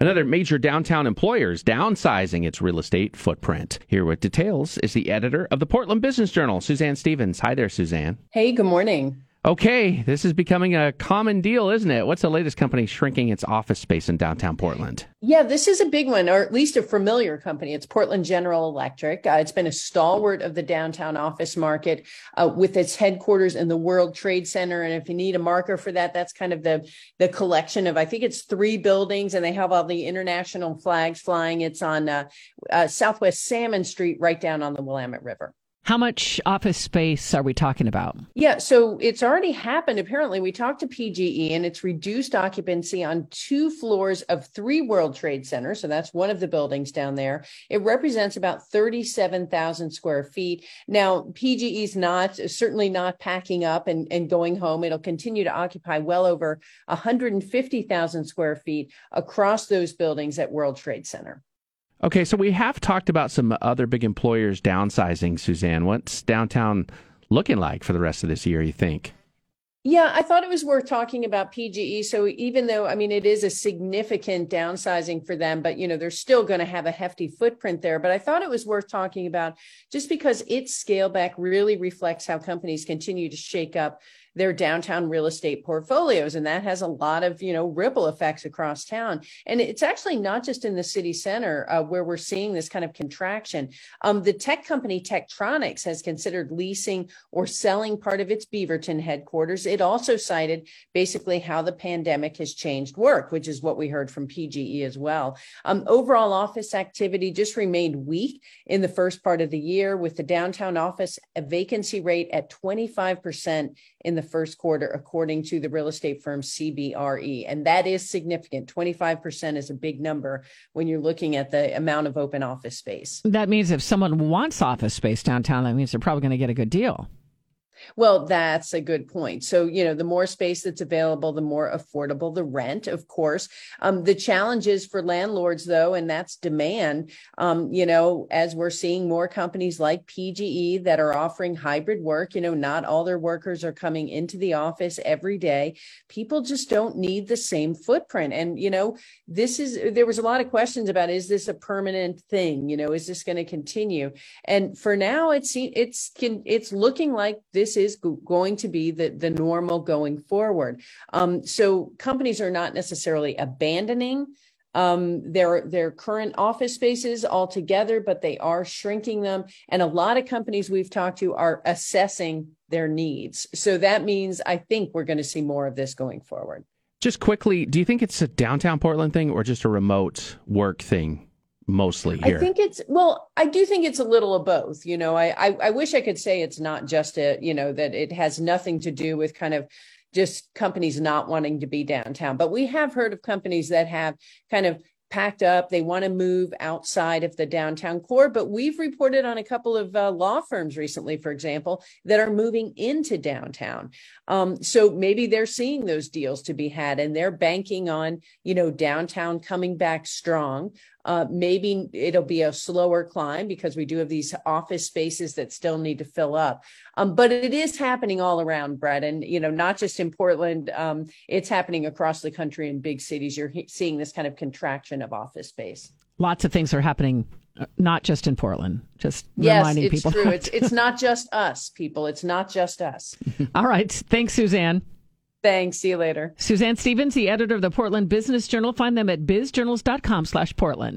Another major downtown employer is downsizing its real estate footprint. Here with details is the editor of the Portland Business Journal, Suzanne Stevens. Hi there, Suzanne. Hey, good morning. Okay, this is becoming a common deal, isn't it? What's the latest company shrinking its office space in downtown Portland? Yeah, this is a big one, or at least a familiar company. It's Portland General Electric. Uh, it's been a stalwart of the downtown office market uh, with its headquarters in the World Trade Center. And if you need a marker for that, that's kind of the, the collection of, I think it's three buildings, and they have all the international flags flying. It's on uh, uh Southwest Salmon Street, right down on the Willamette River. How much office space are we talking about? Yeah, so it's already happened. Apparently, we talked to PGE and it's reduced occupancy on two floors of three World Trade Centers. So that's one of the buildings down there. It represents about 37,000 square feet. Now, PGE is not certainly not packing up and, and going home. It'll continue to occupy well over 150,000 square feet across those buildings at World Trade Center. Okay, so we have talked about some other big employers downsizing, Suzanne. What's downtown looking like for the rest of this year, you think? Yeah, I thought it was worth talking about PGE. So even though, I mean, it is a significant downsizing for them, but, you know, they're still going to have a hefty footprint there. But I thought it was worth talking about just because its scale back really reflects how companies continue to shake up their downtown real estate portfolios. And that has a lot of, you know, ripple effects across town. And it's actually not just in the city center uh, where we're seeing this kind of contraction. Um, the tech company Tektronix has considered leasing or selling part of its Beaverton headquarters. It also cited basically how the pandemic has changed work, which is what we heard from PGE as well. Um, overall office activity just remained weak in the first part of the year with the downtown office vacancy rate at 25% in the first quarter, according to the real estate firm CBRE. And that is significant. 25% is a big number when you're looking at the amount of open office space. That means if someone wants office space downtown, that means they're probably going to get a good deal. Well, that's a good point. So, you know, the more space that's available, the more affordable the rent, of course. Um, the challenge is for landlords, though, and that's demand. Um, you know, as we're seeing more companies like PGE that are offering hybrid work, you know, not all their workers are coming into the office every day. People just don't need the same footprint. And, you know, this is, there was a lot of questions about is this a permanent thing? You know, is this going to continue? And for now, it's, it's, it's looking like this is going to be the, the normal going forward. Um, so companies are not necessarily abandoning um, their their current office spaces altogether, but they are shrinking them. And a lot of companies we've talked to are assessing their needs. So that means I think we're going to see more of this going forward. Just quickly, do you think it's a downtown Portland thing or just a remote work thing? Mostly here? I think it's well, I do think it's a little of both. You know, I, I I wish I could say it's not just a, you know, that it has nothing to do with kind of just companies not wanting to be downtown. But we have heard of companies that have kind of packed up. They want to move outside of the downtown core. But we've reported on a couple of uh, law firms recently, for example, that are moving into downtown. Um, so maybe they're seeing those deals to be had and they're banking on, you know, downtown coming back strong. Uh, maybe it'll be a slower climb because we do have these office spaces that still need to fill up. Um, but it is happening all around, Brett, and you know, not just in Portland. Um, it's happening across the country in big cities. You're he- seeing this kind of contraction of office space. Lots of things are happening, uh, not just in Portland. Just yes, reminding it's people. true. it's it's not just us, people. It's not just us. all right. Thanks, Suzanne. Thanks. See you later. Suzanne Stevens, the editor of the Portland Business Journal. Find them at bizjournals.com slash Portland.